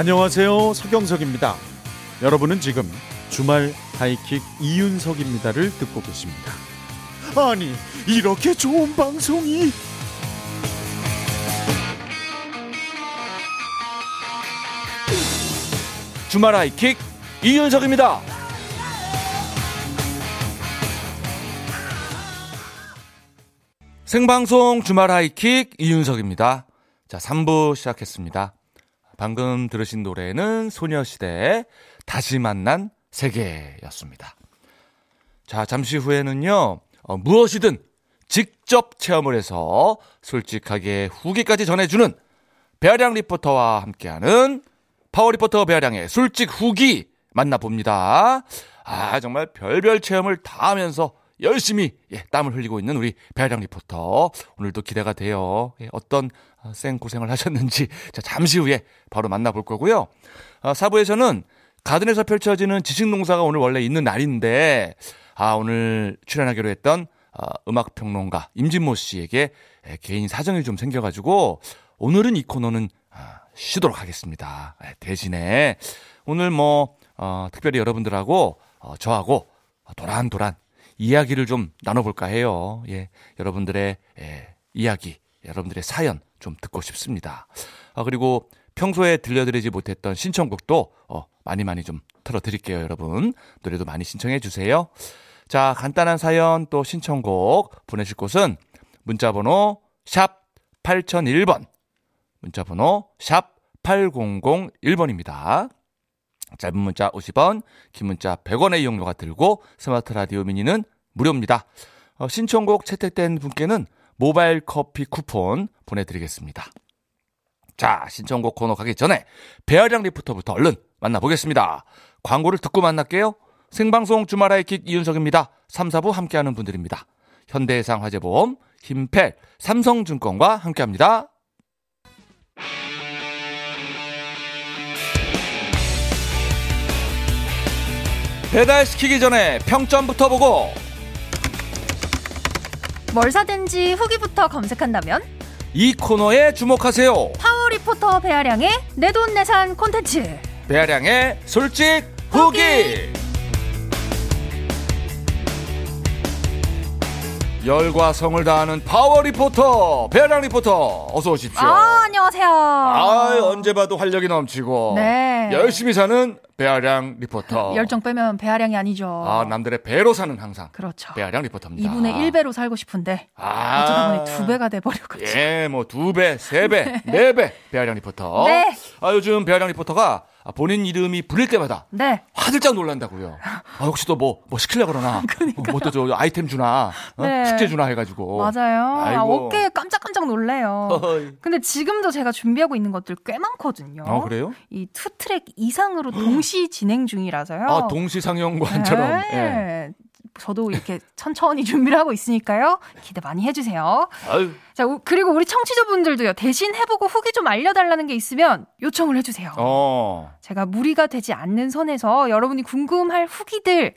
안녕하세요. 서경석입니다. 여러분은 지금 주말 하이킥 이윤석입니다를 듣고 계십니다. 아니, 이렇게 좋은 방송이 주말 하이킥 이윤석입니다. 생방송 주말 하이킥 이윤석입니다. 자, 3부 시작했습니다. 방금 들으신 노래는 소녀시대의 다시 만난 세계였습니다. 자, 잠시 후에는요, 어, 무엇이든 직접 체험을 해서 솔직하게 후기까지 전해주는 배아량 리포터와 함께하는 파워 리포터 배아량의 솔직 후기 만나봅니다. 아, 정말 별별 체험을 다 하면서 열심히 예, 땀을 흘리고 있는 우리 배아량 리포터. 오늘도 기대가 돼요. 예, 어떤 아, 생 고생을 하셨는지 자, 잠시 후에 바로 만나볼 거고요. 아, 사부에서는 가든에서 펼쳐지는 지식농사가 오늘 원래 있는 날인데 아, 오늘 출연하기로 했던 아, 음악 평론가 임진모 씨에게 예, 개인 사정이 좀 생겨가지고 오늘은 이 코너는 아, 쉬도록 하겠습니다. 예, 대신에 오늘 뭐 어, 특별히 여러분들하고 어, 저하고 도란도란 이야기를 좀 나눠볼까 해요. 예, 여러분들의 예, 이야기, 여러분들의 사연 좀 듣고 싶습니다. 아, 그리고 평소에 들려드리지 못했던 신청곡도 어, 많이 많이 좀 틀어드릴게요, 여러분. 노래도 많이 신청해 주세요. 자, 간단한 사연 또 신청곡 보내실 곳은 문자번호 샵 8001번, 문자번호 샵 8001번입니다. 짧은 문자 50원, 긴 문자 100원의 이용료가 들고 스마트 라디오 미니는 무료입니다. 어, 신청곡 채택된 분께는 모바일 커피 쿠폰 보내드리겠습니다. 자, 신청곡 코너 가기 전에 배아량 리포터부터 얼른 만나보겠습니다. 광고를 듣고 만날게요. 생방송 주말 하이킥 이윤석입니다. 3, 4부 함께하는 분들입니다. 현대해상 화재보험, 힘펠, 삼성증권과 함께합니다. 배달시키기 전에 평점부터 보고 뭘 사든지 후기부터 검색한다면 이 코너에 주목하세요. 파워 리포터 배아량의 내 돈 내산 콘텐츠 배아량의 솔직 후기. 열과 성을 다하는 파워 리포터 배아량 리포터 어서 오십시오. 아 안녕하세요 아, 언제 봐도 활력이 넘치고 네. 열심히 사는 배아량 리포터. 열정 빼면 배아량이 아니죠 아 남들의 배로 사는 항상 그렇죠 배아량 리포터입니다. 2분의 1배로 살고 싶은데 아, 어쩌다 보니 두 배가 돼버려가지고 예, 뭐두 배, 세 배, 네배 배아량 리포터. 네. 아 요즘 배아량 리포터가 본인 이름이 불릴 때마다 네 화들짝 놀란다고요. 아, 혹시 또 뭐, 뭐 시킬려 그러나? 뭐또저 아이템 주나? 어? 네. 숙제 주나 해가지고. 맞아요 아, 아이고. 어깨에 깜짝깜짝 놀래요 어이. 근데 지금도 제가 준비하고 있는 것들 꽤 많거든요 아, 그래요? 이 투 트랙 이상으로 동시 진행 중이라서요 아, 동시 상영관처럼. 예. 네. 저도 이렇게 천천히 준비를 하고 있으니까요. 기대 많이 해주세요. 아유, 자, 우- 그리고 우리 청취자분들도요. 대신 해보고 후기 좀 알려달라는 게 있으면 요청을 해주세요. 어. 제가 무리가 되지 않는 선에서 여러분이 궁금할 후기들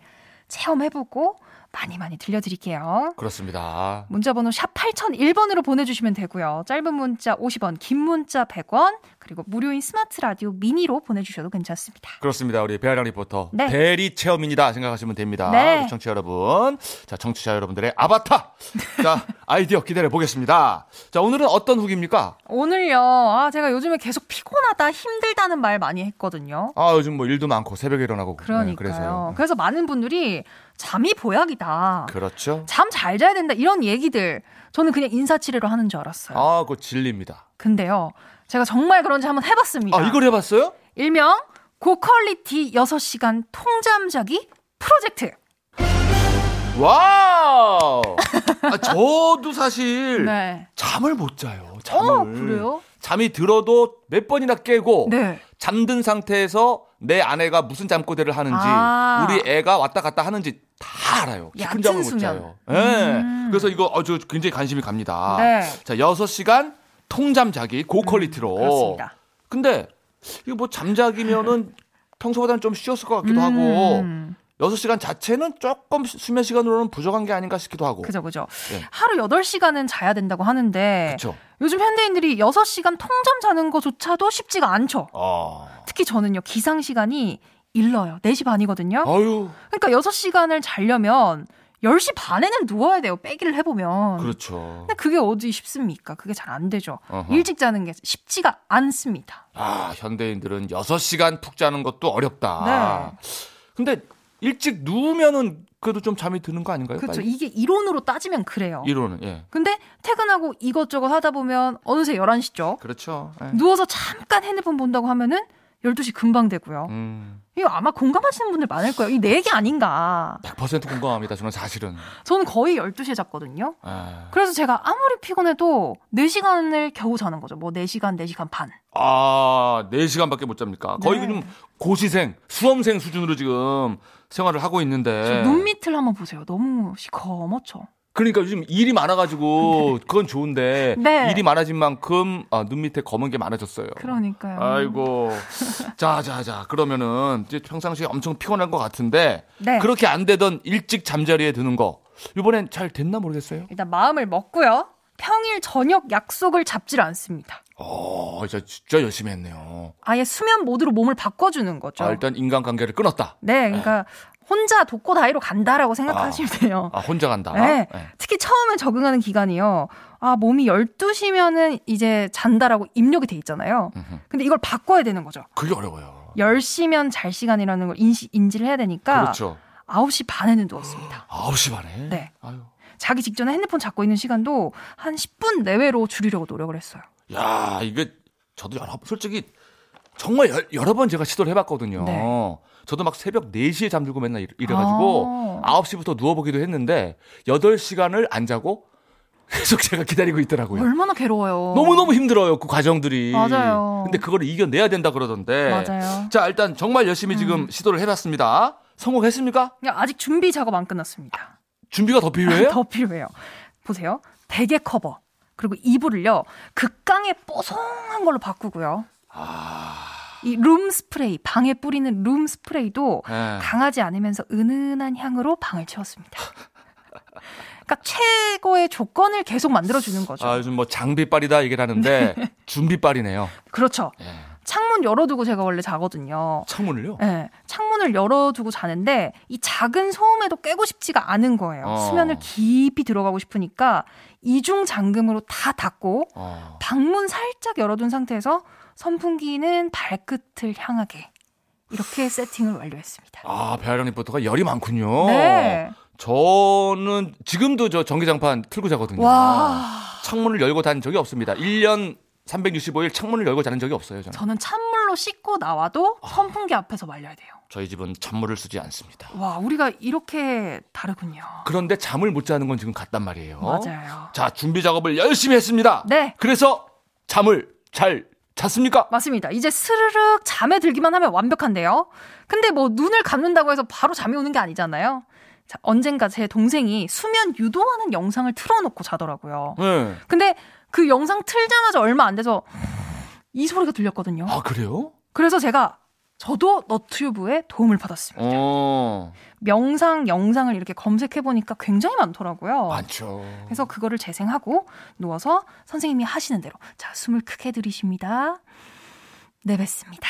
체험해보고 많이 많이 들려드릴게요. 그렇습니다. 문자번호 샵 8001번으로 보내주시면 되고요. 짧은 문자 50원, 긴 문자 100원, 그리고 무료인 스마트 라디오 미니로 보내주셔도 괜찮습니다. 그렇습니다. 우리 배아량 리포터. 네. 대리 체험인이다 생각하시면 됩니다. 네. 우리 청취자 여러분. 자, 청취자 여러분들의 아바타. 자, 아이디어 기다려 보겠습니다. 자, 오늘은 어떤 후기입니까? 오늘요, 아, 제가 요즘에 계속 피곤하다, 힘들다는 말 많이 했거든요. 아, 요즘 뭐 일도 많고 새벽에 일어나고. 네, 그러니까요. 그래서요. 그래서 많은 분들이 잠이 보약이다. 그렇죠. 잠 잘 자야 된다. 이런 얘기들. 저는 그냥 인사치레로 하는 줄 알았어요. 아, 그거 진리입니다. 근데요. 제가 정말 그런지 한번 해봤습니다. 아, 이걸 해봤어요? 일명 고퀄리티 6시간 통잠 자기 프로젝트. 와우! 아, 저도 사실 네. 잠을 못 자요. 잠을. 어, 그래요? 잠이 들어도 몇 번이나 깨고 네. 잠든 상태에서 내 아내가 무슨 잠꼬대를 하는지 아. 우리 애가 왔다 갔다 하는지 다 알아요. 깊은 잠을 못 수면. 자요. 예. 음. 그래서 이거 아주 굉장히 관심이 갑니다. 네. 자, 6시간 통잠 자기 고퀄리티로. 음, 그렇습니다. 근데 이거 뭐 잠자기면은 평소보다는 좀 쉬었을 것 같기도 하고 음. 6시간 자체는 조금 수면 시간으로는 부족한 게 아닌가 싶기도 하고. 그죠, 그죠. 네. 하루 8시간은 자야 된다고 하는데 그렇죠. 요즘 현대인들이 6시간 통잠 자는 것조차도 쉽지가 않죠. 아. 특히 저는요, 기상 시간이 일러요. 4시 반이거든요. 아유. 그러니까 6시간을 자려면 10시 반에는 누워야 돼요. 빼기를 해보면. 그렇죠. 근데 그게 어디 쉽습니까? 그게 잘 안 되죠. 어허. 일찍 자는 게 쉽지가 않습니다. 아, 현대인들은 6시간 푹 자는 것도 어렵다. 네. 근데 일찍 누우면은 그래도 좀 잠이 드는 거 아닌가요? 그렇죠. 빨리? 이게 이론으로 따지면 그래요. 이론은 예. 근데 퇴근하고 이것저것 하다 보면 어느새 11시죠. 그렇죠. 예. 누워서 잠깐 핸드폰 본다고 하면은 12시 금방 되고요. 음. 이거 아마 공감하시는 분들 많을 거예요. 이 내 얘기 아닌가. 100% 공감합니다. 저는 사실은. 저는 거의 12시에 잤거든요. 아, 그래서 제가 아무리 피곤해도 4시간을 겨우 자는 거죠. 뭐 4시간, 4시간 반. 아 4시간밖에 못 잡니까? 거의 네. 좀 고시생, 수험생 수준으로 지금 생활을 하고 있는데. 눈 밑을 한번 보세요. 너무 시커멓죠. 그러니까 요즘 일이 많아가지고 그건 좋은데 네. 일이 많아진 만큼 아, 눈 밑에 검은 게 많아졌어요. 그러니까요. 아이고. 자, 자, 자. 그러면은 이제 평상시에 엄청 피곤한 것 같은데 네. 그렇게 안 되던 일찍 잠자리에 드는 거 이번엔 잘 됐나 모르겠어요. 일단 마음을 먹고요. 평일 저녁 약속을 잡질 않습니다. 어, 진짜, 진짜 열심히 했네요. 아예 수면 모드로 몸을 바꿔주는 거죠. 아, 일단 인간관계를 끊었다. 네, 그러니까 혼자 독고다이로 간다라고 생각하시면 돼요. 아, 혼자 간다. 네. 네. 특히 처음에 적응하는 기간이요. 아, 몸이 12시면은 이제 잔다라고 입력이 돼 있잖아요. 음흠. 근데 이걸 바꿔야 되는 거죠. 그게 어려워요. 10시면 잘 시간이라는 걸 인시, 인지를 해야 되니까 그렇죠. 9시 반에는 누웠습니다. 9시 반에. 네. 아유. 자기 직전에 핸드폰 잡고 있는 시간도 한 10분 내외로 줄이려고 노력을 했어요. 야, 이게 저도 여러 솔직히 정말 여, 여러 번 제가 시도를 해봤거든요. 네. 저도 막 새벽 4시에 잠들고 맨날 이래- 이래가지고 아. 9시부터 누워보기도 했는데 8시간을 안 자고 계속 제가 기다리고 있더라고요. 얼마나 괴로워요. 너무너무 힘들어요, 그 과정들이. 맞아요. 근데 그걸 이겨내야 된다 그러던데. 맞아요. 자, 일단 정말 열심히 지금 시도를 해봤습니다. 성공했습니까? 아직 준비 작업 안 끝났습니다. 준비가 더 필요해요? 더 필요해요. 보세요. 베개 커버. 그리고 이불을요. 극강의 뽀송한 걸로 바꾸고요. 아. 이룸 스프레이, 방에 뿌리는 룸 스프레이도 네. 강하지 않으면서 은은한 향으로 방을 채웠습니다. 그러니까 최고의 조건을 계속 만들어주는 거죠. 아, 요즘 뭐 장비빨이다 얘기를 하는데 준비빨이네요. 그렇죠. 예. 창문 열어두고 제가 원래 자거든요. 창문을요? 네, 창문을 열어두고 자는데 이 작은 소음에도 깨고 싶지가 않은 거예요. 어. 수면을 깊이 들어가고 싶으니까 이중 잠금으로 다 닫고 어. 방문 살짝 열어둔 상태에서 선풍기는 발끝을 향하게 이렇게 세팅을 완료했습니다. 아, 배아량 리포터가 열이 많군요. 네. 저는 지금도 저 전기장판 틀고 자거든요. 와. 창문을 열고 다닌 적이 없습니다. 1년 365일 창문을 열고 자는 적이 없어요, 저는. 저는 찬물로 씻고 나와도 선풍기 앞에서 말려야 돼요. 저희 집은 찬물을 쓰지 않습니다. 와, 우리가 이렇게 다르군요. 그런데 잠을 못 자는 건 지금 같단 말이에요. 맞아요. 자, 준비 작업을 열심히 했습니다. 네. 그래서 잠을 잘 잤습니까? 맞습니다. 이제 스르륵 잠에 들기만 하면 완벽한데요. 근데 뭐 눈을 감는다고 해서 바로 잠이 오는 게 아니잖아요. 자, 언젠가 제 동생이 수면 유도하는 영상을 틀어놓고 자더라고요. 네. 근데 그 영상 틀자마자 얼마 안 돼서 이 소리가 들렸거든요. 아, 그래요? 그래서 제가 저도 너튜브에 도움을 받았습니다. 어, 명상 영상을 이렇게 검색해 보니까 굉장히 많더라고요. 많죠. 그래서 그거를 재생하고 누워서 선생님이 하시는 대로 자 숨을 크게 들이쉽니다. 내뱉습니다.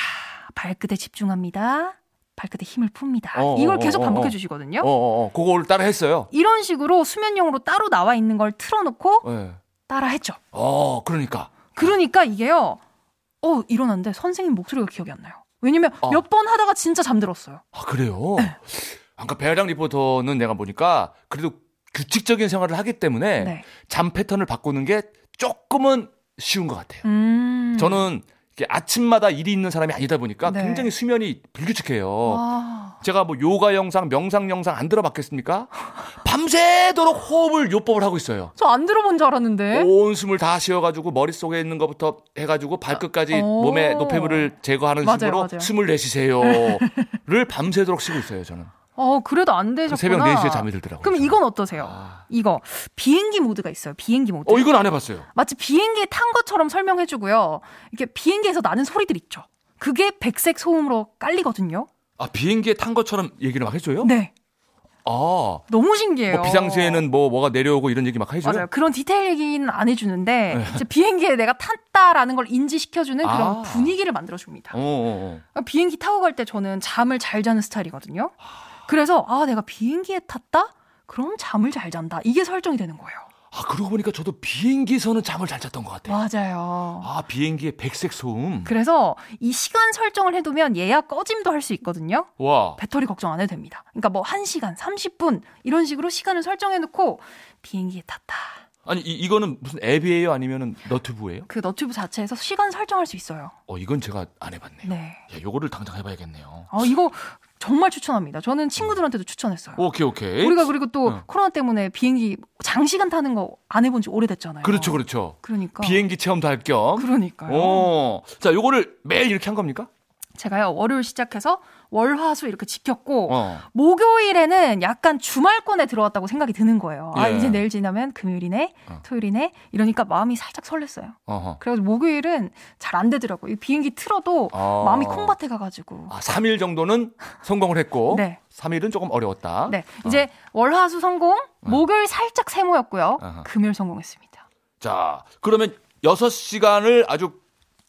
발끝에 집중합니다. 발끝에 힘을 풉니다. 어, 이걸 어, 계속 어, 반복해 어. 주시거든요. 어, 어, 어, 그걸 따라 했어요. 이런 식으로 수면용으로 따로 나와 있는 걸 틀어놓고 네. 따라 했죠. 어, 그러니까. 그러니까 이게요. 어 일어났는데 선생님 목소리가 기억이 안 나요. 왜냐면 어. 몇번 하다가 진짜 잠들었어요. 아, 그래요? 네. 아까 배아량 리포터는 내가 보니까 그래도 규칙적인 생활을 하기 때문에 네. 잠 패턴을 바꾸는 게 조금은 쉬운 것 같아요. 음. 저는 아침마다 일이 있는 사람이 아니다 보니까 네. 굉장히 수면이 불규칙해요. 아, 제가 뭐 요가 영상, 명상 영상 안 들어봤겠습니까? 밤새도록 호흡을 요법을 하고 있어요. 저 안 들어본 줄 알았는데. 온 숨을 다 쉬어가지고 머릿속에 있는 것부터 해가지고 발끝까지 어. 몸의 노폐물을 제거하는 맞아요, 식으로 맞아요. 숨을 내쉬세요를 밤새도록 쉬고 있어요 저는. 어 그래도 안 되셨구나. 새벽 4시에 잠이 들더라고요. 그럼 저는. 이건 어떠세요? 아. 이거 비행기 모드가 있어요. 비행기 모드. 어 이건 안 해봤어요. 마치 비행기에 탄 것처럼 설명해주고요. 이렇게 비행기에서 나는 소리들 있죠. 그게 백색 소음으로 깔리거든요. 아, 비행기에 탄 것처럼 얘기를 막 해줘요? 네. 아. 너무 신기해요. 뭐 비상시에는 뭐 뭐가 내려오고 이런 얘기 막 해줘요? 맞아요. 그런 디테일 얘기는 안 해주는데 네. 비행기에 내가 탔다라는 걸 인지시켜주는 그런 아. 분위기를 만들어줍니다. 어, 어, 어. 비행기 타고 갈 때 저는 잠을 잘 자는 스타일이거든요. 그래서 아 내가 비행기에 탔다? 그럼 잠을 잘 잔다. 이게 설정이 되는 거예요. 아, 그러고 보니까 저도 비행기에서는 잠을 잘 잤던 것 같아요. 맞아요. 아, 비행기의 백색 소음. 그래서 이 시간 설정을 해두면 예약 꺼짐도 할 수 있거든요. 와. 배터리 걱정 안 해도 됩니다. 그러니까 뭐 1시간, 30분 이런 식으로 시간을 설정해 놓고 비행기에 탔다. 아니, 이, 이거는 무슨 앱이에요? 아니면은 너튜브예요? 그 너튜브 자체에서 시간 설정할 수 있어요. 어, 이건 제가 안 해봤네요. 네. 야, 요거를 당장 해봐야겠네요. 어, 이거 정말 추천합니다. 저는 친구들한테도 추천했어요. 오케이, 오케이. 우리가 그리고 또 응. 코로나 때문에 비행기 장시간 타는 거 안 해본 지 오래됐잖아요. 그렇죠, 그렇죠. 그러니까. 비행기 체험 도 할 겸. 그러니까요. 어. 자, 요거를 매일 이렇게 한 겁니까? 제가요, 월요일 시작해서 월, 화, 수 이렇게 지켰고, 어. 목요일에는 약간 주말권에 들어왔다고 생각이 드는 거예요. 아, 예. 이제 내일 지나면 금요일이네, 어. 토요일이네, 이러니까 마음이 살짝 설렜어요. 어허. 그래서 목요일은 잘 안 되더라고요. 이 비행기 틀어도 어. 마음이 콩밭에 가가지고. 아, 3일 정도는 성공을 했고 네. 3일은 조금 어려웠다. 네. 이제 월, 화, 수 성공, 목요일 살짝 세모였고요. 어허. 금요일 성공했습니다. 자, 그러면 6 시간을 아주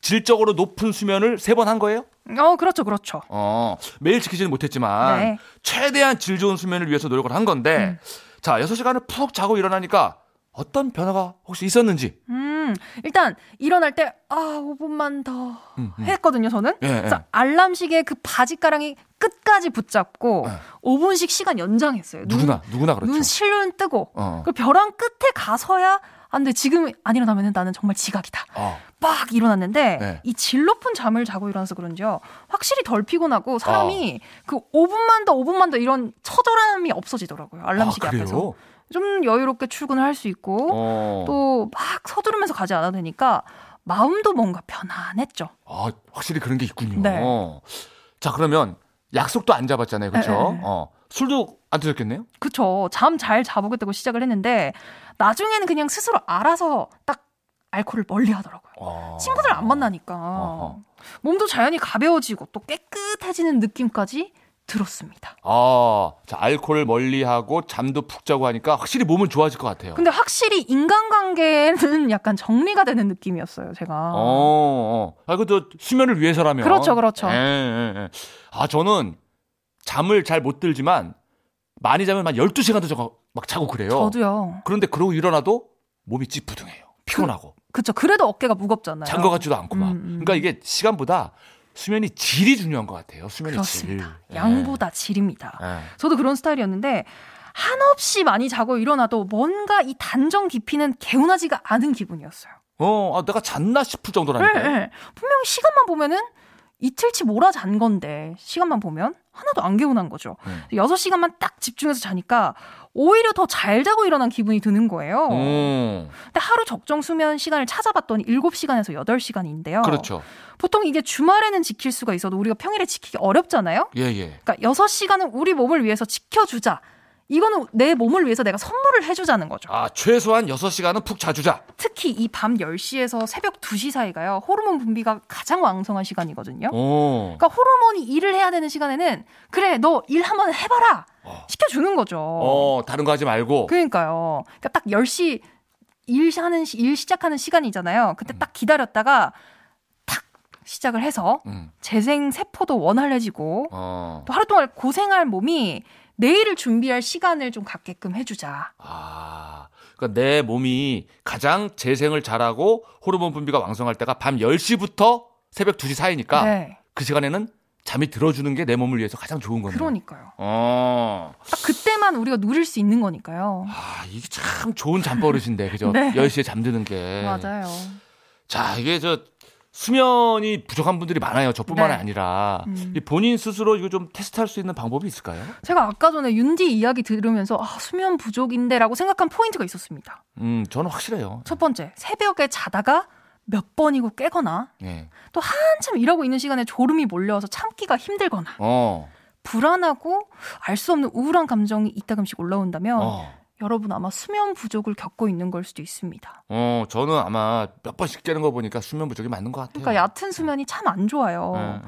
질적으로 높은 수면을 세 번 한 거예요? 어, 그렇죠, 그렇죠. 어, 매일 지키지는 못했지만 네. 최대한 질 좋은 수면을 위해서 노력을 한 건데 음. 자, 6시간을 푹 자고 일어나니까 어떤 변화가 혹시 있었는지. 음, 일단 일어날 때, 아, 5분만 더 음, 음. 했거든요, 저는. 예, 그래서 예. 알람 시계 그 바지가랑이 끝까지 붙잡고 네. 5분씩 시간 연장했어요. 눈- 누구나 누구나 그렇죠. 눈 실눈 뜨고 어. 그 벼랑 끝에 가서야 안 돼. 지금 안 일어나면 나는 정말 지각이다. 어. 막 일어났는데 네. 이질 높은 잠을 자고 일어나서 그런지요. 확실히 덜 피곤하고 사람이 그 5분만 더 5분만 더 이런 처절함이 없어지더라고요. 알람 아, 시계? 앞에서. 좀 여유롭게 출근을 할 수 있고 어. 또막 서두르면서 가지 않아도 되니까 마음도 뭔가 편안했죠. 아, 확실히 그런 게 있군요. 네. 자, 그러면 약속도 안 잡았잖아요. 그렇죠? 네, 네. 어. 술도 안 드셨겠네요? 그쵸. 잠 잘 자보겠다고 시작을 했는데 나중에는 그냥 스스로 알아서 딱 알코올을 멀리 하더라고요. 어. 친구들 안 만나니까 어허. 몸도 자연히 가벼워지고 또 깨끗해지는 느낌까지 들었습니다. 아, 자, 알코올을 멀리 하고 잠도 푹 자고 하니까 확실히 몸은 좋아질 것 같아요. 근데 확실히 인간관계는 약간 정리가 되는 느낌이었어요, 제가. 어, 어. 아, 그것도 수면을 위해서라면. 그렇죠, 그렇죠. 예, 예, 예. 아, 저는 잠을 잘 못 들지만 많이 자면 한 12시간도 자고, 막 자고 그래요. 저도요. 그런데 그러고 일어나도 몸이 찌뿌둥해요. 피곤하고. 그 쵸. 그래도 어깨가 무겁잖아요. 잔 것 같지도 않고 막. 음, 음. 그러니까 이게 시간보다 수면이 질이 중요한 것 같아요. 수면의 그렇습니다. 질. 양보다 질입니다. 예. 예. 저도 그런 스타일이었는데 한없이 많이 자고 일어나도 뭔가 이 단정 깊이는 개운하지가 않은 기분이었어요. 어, 아, 내가 잤나 싶을 정도라니까요. 네, 네. 분명히 시간만 보면은 이틀치 몰아 잔 건데 시간만 보면 하나도 안 개운한 거죠. 네. 6시간만 딱 집중해서 자니까 오히려 더 잘 자고 일어난 기분이 드는 거예요. 음, 근데 하루 적정 수면 시간을 찾아봤더니 7시간에서 8시간인데요. 그렇죠. 보통 이게 주말에는 지킬 수가 있어도 우리가 평일에 지키기 어렵잖아요. 예, 예. 그러니까 6시간은 우리 몸을 위해서 지켜주자. 이거는 내 몸을 위해서 내가 선물을 해주자는 거죠. 아, 최소한 6시간은 푹 자주자. 특히 이 밤 10시에서 새벽 2시 사이가요. 호르몬 분비가 가장 왕성한 시간이거든요. 오. 그러니까 호르몬이 일을 해야 되는 시간에는 그래 너 일 한번 해봐라 어. 시켜주는 거죠. 어, 다른 거 하지 말고. 그러니까요. 그러니까 딱 10시 일 하는 시- 일 시작하는 시간이잖아요. 그때 딱 기다렸다가 탁 시작을 해서 음. 재생 세포도 원활해지고 어. 또 하루 동안 고생할 몸이 내일을 준비할 시간을 좀 갖게끔 해주자. 아. 그러니까 내 몸이 가장 재생을 잘하고 호르몬 분비가 왕성할 때가 밤 10시부터 새벽 2시 사이니까 네. 그 시간에는 잠이 들어주는 게 내 몸을 위해서 가장 좋은 거네요. 그러니까요. 어. 딱 그때만 우리가 누릴 수 있는 거니까요. 아, 이게 참 좋은 잠버릇인데, 그죠? 네. 10시에 잠드는 게. 맞아요. 자, 이게 저 수면이 부족한 분들이 많아요. 저뿐만 네. 아니라. 음. 이 본인 스스로 이거 좀 테스트할 수 있는 방법이 있을까요? 제가 아까 전에 윤디 이야기 들으면서 아, 수면 부족인데라고 생각한 포인트가 있었습니다. 음, 저는 확실해요. 첫 번째, 새벽에 자다가 몇 번이고 깨거나 예. 또 한참 일하고 있는 시간에 졸음이 몰려와서 참기가 힘들거나 어. 불안하고 알 수 없는 우울한 감정이 이따금씩 올라온다면 어. 여러분 아마 수면 부족을 겪고 있는 걸 수도 있습니다. 어, 저는 아마 몇 번씩 깨는 거 보니까 수면 부족이 맞는 것 같아요. 그러니까 얕은 수면이 참 안 좋아요. 네.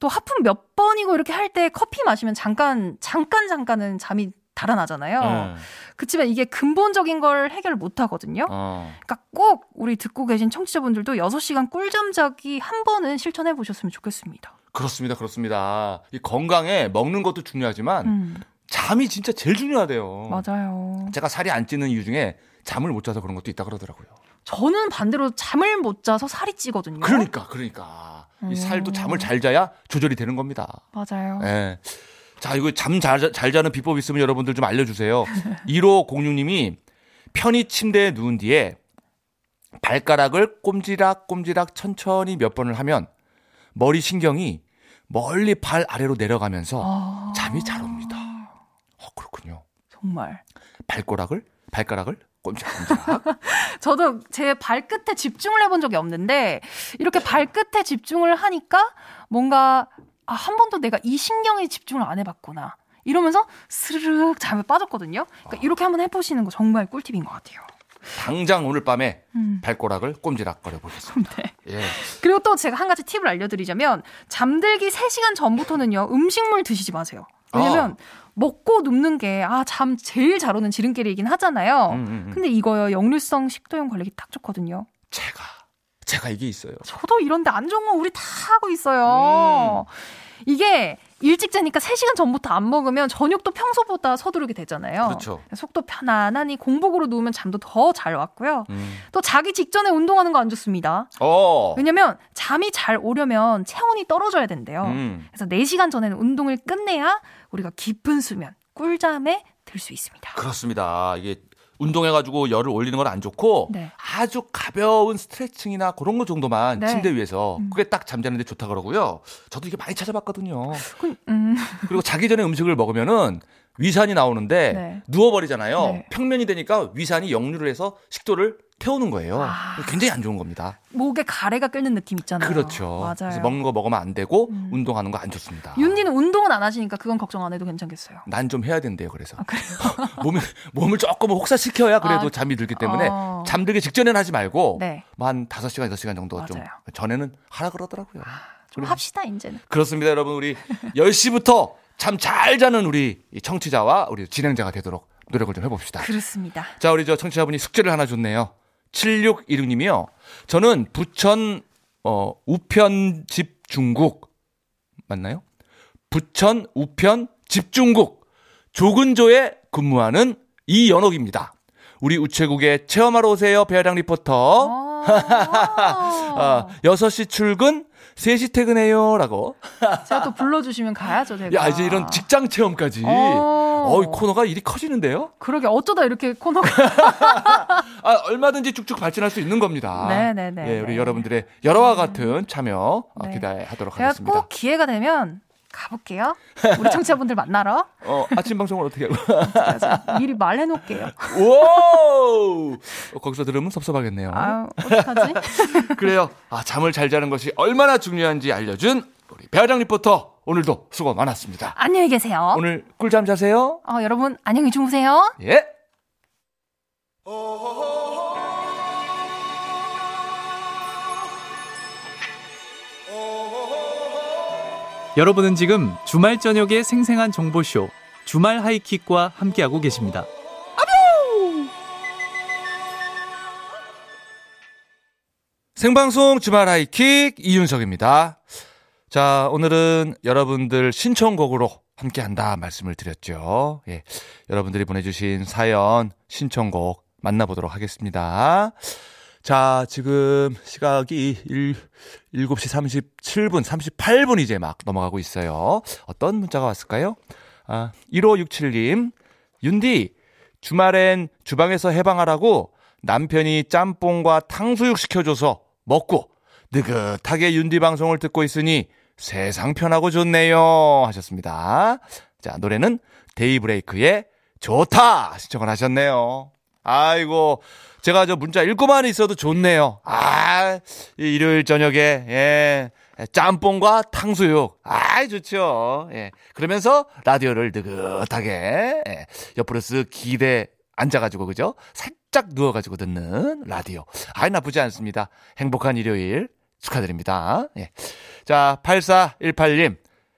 또 하품 몇 번이고 이렇게 할 때 커피 마시면 잠깐 잠깐 잠깐은 잠이 달아나잖아요. 네. 그렇지만 이게 근본적인 걸 해결 못 하거든요. 어. 그러니까 꼭 우리 듣고 계신 청취자분들도 6시간 꿀잠 자기 한 번은 실천해 보셨으면 좋겠습니다. 그렇습니다, 그렇습니다. 이 건강에 먹는 것도 중요하지만 음, 잠이 진짜 제일 중요하대요. 맞아요. 제가 살이 안 찌는 이유 중에 잠을 못 자서 그런 것도 있다 그러더라고요. 저는 반대로 잠을 못 자서 살이 찌거든요. 그러니까, 그러니까 이 음. 살도 잠을 잘 자야 조절이 되는 겁니다. 맞아요. 예. 자, 이거 잠 잘 잘 자는 비법 있으면 여러분들 좀 알려주세요. 1506님이 편히 침대에 누운 뒤에 발가락을 꼼지락꼼지락 천천히 몇 번을 하면 머리 신경이 멀리 발 아래로 내려가면서 아, 잠이 잘 옵니다. 어. 정말. 발가락을 발가락을 꼼지락꼼지락. 저도 제 발끝에 집중을 해본 적이 없는데 이렇게 발끝에 집중을 하니까 뭔가 아, 한 번도 내가 이 신경에 집중을 안 해봤구나. 이러면서 스르륵 잠에 빠졌거든요. 그러니까 이렇게 한번 해보시는 거 정말 꿀팁인 것 같아요. 당장 오늘 밤에 음. 발가락을 꼼지락거려 보겠습니다. 네. 예. 그리고 또 제가 한 가지 팁을 알려드리자면 잠들기 3시간 전부터는요 음식물 드시지 마세요. 왜냐면 먹고 눕는 게 아 잠 제일 잘 오는 지름길이긴 하잖아요. 음, 음, 음. 근데 이거요 역류성 식도염 걸리기 딱 좋거든요. 제가 제가 이게 있어요. 저도 이런데 안 좋은 거 우리 다 하고 있어요. 이게 일찍 자니까 3시간 전부터 안 먹으면 저녁도 평소보다 서두르게 되잖아요. 그렇죠. 속도 편안하니 공복으로 누우면 잠도 더 잘 왔고요. 음. 또 자기 직전에 운동하는 거 안 좋습니다. 어. 왜냐면 잠이 잘 오려면 체온이 떨어져야 된대요. 음. 그래서 4시간 전에는 운동을 끝내야 우리가 깊은 수면, 꿀잠에 들 수 있습니다. 그렇습니다. 이게 운동해가지고 열을 올리는 건 안 좋고 네. 아주 가벼운 스트레칭이나 그런 거 정도만 네. 침대 위에서 음. 그게 딱 잠자는데 좋다 그러고요. 저도 이게 많이 찾아봤거든요. 그, 음, 그리고 자기 전에 음식을 먹으면은 위산이 나오는데 네. 누워버리잖아요. 네. 평면이 되니까 위산이 역류를 해서 식도를 태우는 거예요. 아. 굉장히 안 좋은 겁니다. 목에 가래가 끓는 느낌 있잖아요. 그렇죠. 맞아요. 그래서 먹는 거 먹으면 안 되고 음. 운동하는 거 안 좋습니다. 윤디는 운동은 안 하시니까 그건 걱정 안 해도 괜찮겠어요. 난 좀 해야 된대요. 그래서 아? 몸을 몸을 조금 혹사시켜야 그래도 아, 잠이 들기 때문에 어. 잠들기 직전에는 하지 말고 네. 뭐한 5시간, 6시간 정도 좀 맞아요. 전에는 하라 그러더라고요. 좀 그래. 합시다, 이제는. 그렇습니다, 여러분. 우리 10시부터 잠 잘 자는 우리 이 청취자와 우리 진행자가 되도록 노력을 좀 해봅시다. 그렇습니다. 자, 우리 저 청취자분이 숙제를 하나 줬네요. 7616님이요. 저는 부천, 어, 우편 집 중국. 맞나요? 부천 우편 집 중국. 조근조에 근무하는 이연옥입니다. 우리 우체국에 체험하러 오세요, 배아량 리포터. 아, 아, 6시 출근, 3시 퇴근해요. 라고. 제가 또 불러주시면 가야죠, 제가. 야, 이제 이런 직장 체험까지. 어. 어, 이 코너가 일이 커지는데요? 그러게, 어쩌다 이렇게 코너가. 아, 얼마든지 쭉쭉 발전할 수 있는 겁니다. 네 네 네. 예, 우리 여러분들의 여러와 같은 참여 어, 네. 기대하도록 제가 하겠습니다. 꼭 기회가 되면 가볼게요. 우리 청취자분들 만나러. 어, 아침 방송을 어떻게 하고? 미리 말해놓을게요. 오! 어, 거기서 들으면 섭섭하겠네요. 아유, 어떡하지? 그래요. 아, 잠을 잘 자는 것이 얼마나 중요한지 알려준 우리 배아장 리포터 오늘도 수고 많았습니다. 안녕히 계세요. 오늘 꿀잠 자세요. 어, 여러분, 안녕히 주무세요. 예. 여러분은 지금 주말 저녁의 생생한 정보쇼 주말 하이킥과 함께하고 계십니다. 생방송 주말 하이킥 이윤석입니다. 자, 오늘은 여러분들 신청곡으로 함께 한다 말씀을 드렸죠. 예. 여러분들이 보내주신 사연, 신청곡 만나보도록 하겠습니다. 자, 지금 시각이 1, 7시 37분, 38분 이제 막 넘어가고 있어요. 어떤 문자가 왔을까요? 아, 1567님, 윤디, 주말엔 주방에서 해방하라고 남편이 짬뽕과 탕수육 시켜줘서 먹고 느긋하게 윤디 방송을 듣고 있으니 세상 편하고 좋네요 하셨습니다. 자 노래는 데이브레이크의 좋다 신청을 하셨네요. 아이고 제가 저 문자 읽고만 있어도 좋네요. 아이 일요일 저녁에 예 짬뽕과 탕수육 아 좋죠. 예 그러면서 라디오를 느긋하게 예, 옆으로 쓱 기대 앉아가지고, 그죠? 살짝 누워가지고 듣는 라디오. 아이, 나쁘지 않습니다. 행복한 일요일 축하드립니다. 예. 자, 8418님.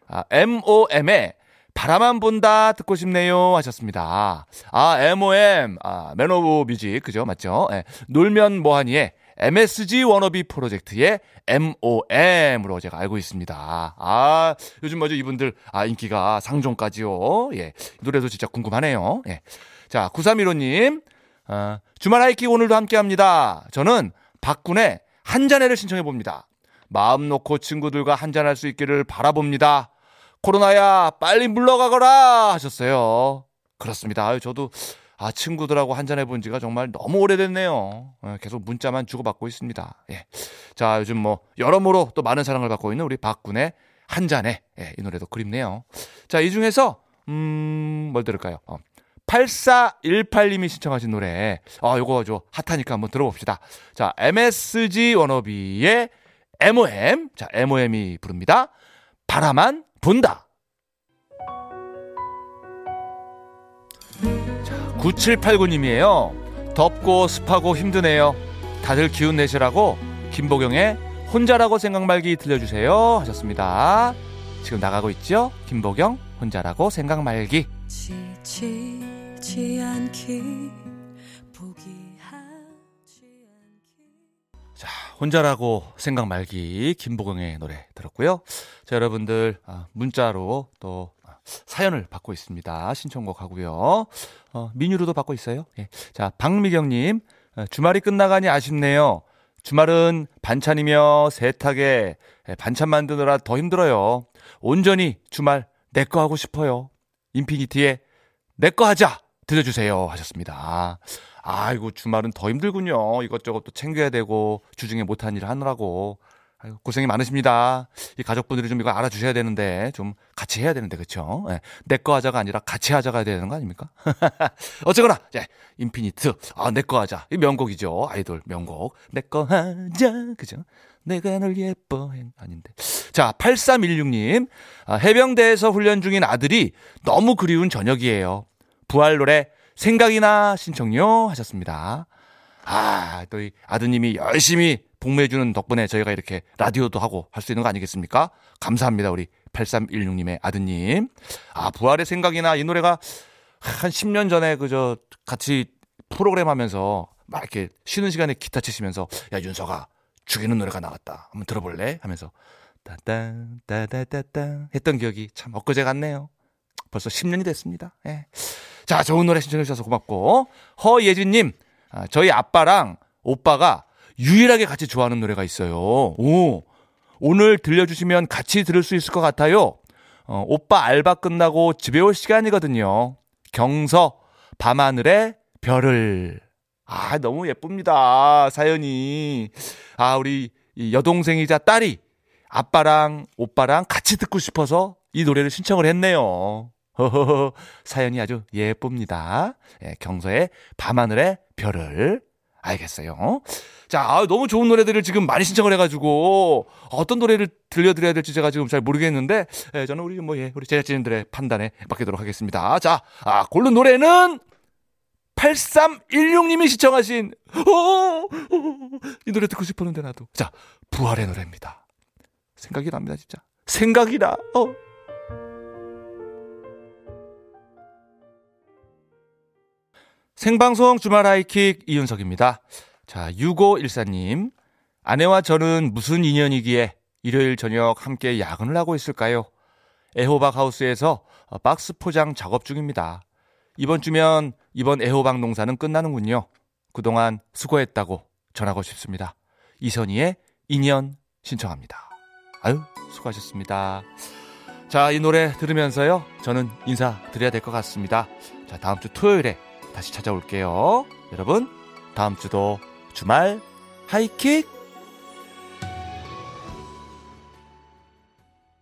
아, MOM의 바라만 본다 듣고 싶네요 하셨습니다. 아, MOM, 아, Man of Music, 그죠? 맞죠? 예. 놀면 뭐하니에 MSG 워너비 프로젝트의 MOM으로 제가 알고 있습니다. 아, 요즘 뭐죠? 이분들, 아, 인기가 상종가지요. 예. 노래도 진짜 궁금하네요. 예. 자, 9315님, 아, 주말 하이킥 오늘도 함께 합니다. 저는 박군의 한잔해를 신청해 봅니다. 마음 놓고 친구들과 한잔할 수 있기를 바라봅니다. 코로나야, 빨리 물러가거라! 하셨어요. 그렇습니다. 아유, 저도, 아, 친구들하고 한잔해 본 지가 정말 너무 오래됐네요. 예, 계속 문자만 주고받고 있습니다. 예. 자, 요즘 뭐, 여러모로 또 많은 사랑을 받고 있는 우리 박군의 한잔해. 예, 이 노래도 그립네요. 자, 이 중에서, 음, 뭘 들을까요? 어. 8418님이 신청하신 노래. 아, 요거 저 핫하니까 한번 들어봅시다. 자, MSG 워너비의 MOM. 자, MOM이 부릅니다. 바라만 분다. 자, 9789님이에요. 덥고 습하고 힘드네요. 다들 기운 내시라고 김보경의 혼자라고 생각 말기 들려주세요 하셨습니다. 지금 나가고 있죠? 김보경 혼자라고 생각 말기. 지치 지 않기 포기하지 않기. 자 혼자라고 생각 말기 김보경의 노래 들었고요. 자 여러분들 아, 문자로 또 아, 사연을 받고 있습니다. 신청곡 하고요. 어, 미니로도 받고 있어요. 예. 자 박미경님 어, 주말이 끝나가니 아쉽네요. 주말은 반찬이며 세탁에 예, 반찬 만드느라 더 힘들어요. 온전히 주말 내 거 하고 싶어요. 인피니티의 내거 하자 들려주세요 하셨습니다. 아이고 주말은 더 힘들군요. 이것저것 또 챙겨야 되고 주중에 못한 일을 하느라고 아이고, 고생이 많으십니다. 이 가족분들이 좀 이거 알아주셔야 되는데 좀 같이 해야 되는데 그렇죠? 네. 내거 하자가 아니라 같이 하자가 되는 거 아닙니까? 어쨌거나 예, 인피니트 아 내 거 하자 이 명곡이죠 아이돌 명곡 내 거 하자 그죠? 내가 널 예뻐해 아닌데 자 8316님 아, 해병대에서 훈련 중인 아들이 너무 그리운 저녁이에요. 부활 노래 생각이나 신청요 하셨습니다. 아, 또 이 아드님이 열심히 복무해주는 덕분에 저희가 이렇게 라디오도 하고 할 수 있는 거 아니겠습니까? 감사합니다. 우리 8316님의 아드님. 아, 부활의 생각이나 이 노래가 한 10년 전에 그저 같이 프로그램 하면서 막 이렇게 쉬는 시간에 기타 치시면서 야, 윤서가 죽이는 노래가 나왔다. 한번 들어볼래? 하면서 따딴 따다따따 했던 기억이 참 엊그제 같네요. 벌써 10년이 됐습니다. 예. 자, 좋은 노래 신청해 주셔서 고맙고 허예진님, 아, 저희 아빠랑 오빠가 유일하게 같이 좋아하는 노래가 있어요. 오, 오늘 들려주시면 같이 들을 수 있을 것 같아요. 어, 오빠 알바 끝나고 집에 올 시간이거든요. 경서 밤하늘의 별을. 아, 너무 예쁩니다. 사연이. 아, 우리 여동생이자 딸이 아빠랑 오빠랑 같이 듣고 싶어서 이 노래를 신청을 했네요. 허허허, 사연이 아주 예쁩니다. 예, 경서의 밤하늘의 별을. 알겠어요. 자, 아, 너무 좋은 노래들을 지금 많이 신청을 해가지고 어떤 노래를 들려드려야 될지 제가 지금 잘 모르겠는데 예, 저는 우리 뭐 예, 우리 제작진들의 판단에 맡기도록 하겠습니다. 자, 아, 고른 노래는 8316님이 시청하신 어, 어, 어, 이 노래 듣고 싶었는데 나도 자 부활의 노래입니다. 생각이 납니다 진짜 생각이 나. 어. 생방송 주말 하이킥 이윤석입니다. 자, 6514님. 아내와 저는 무슨 인연이기에 일요일 저녁 함께 야근을 하고 있을까요? 애호박 하우스에서 박스 포장 작업 중입니다. 이번 주면 이번 애호박 농사는 끝나는군요. 그동안 수고했다고 전하고 싶습니다. 이선희의 인연 신청합니다. 아유, 수고하셨습니다. 자, 이 노래 들으면서요. 저는 인사드려야 될 것 같습니다. 자, 다음 주 토요일에 다시 찾아올게요. 여러분, 다음 주도 주말 하이킥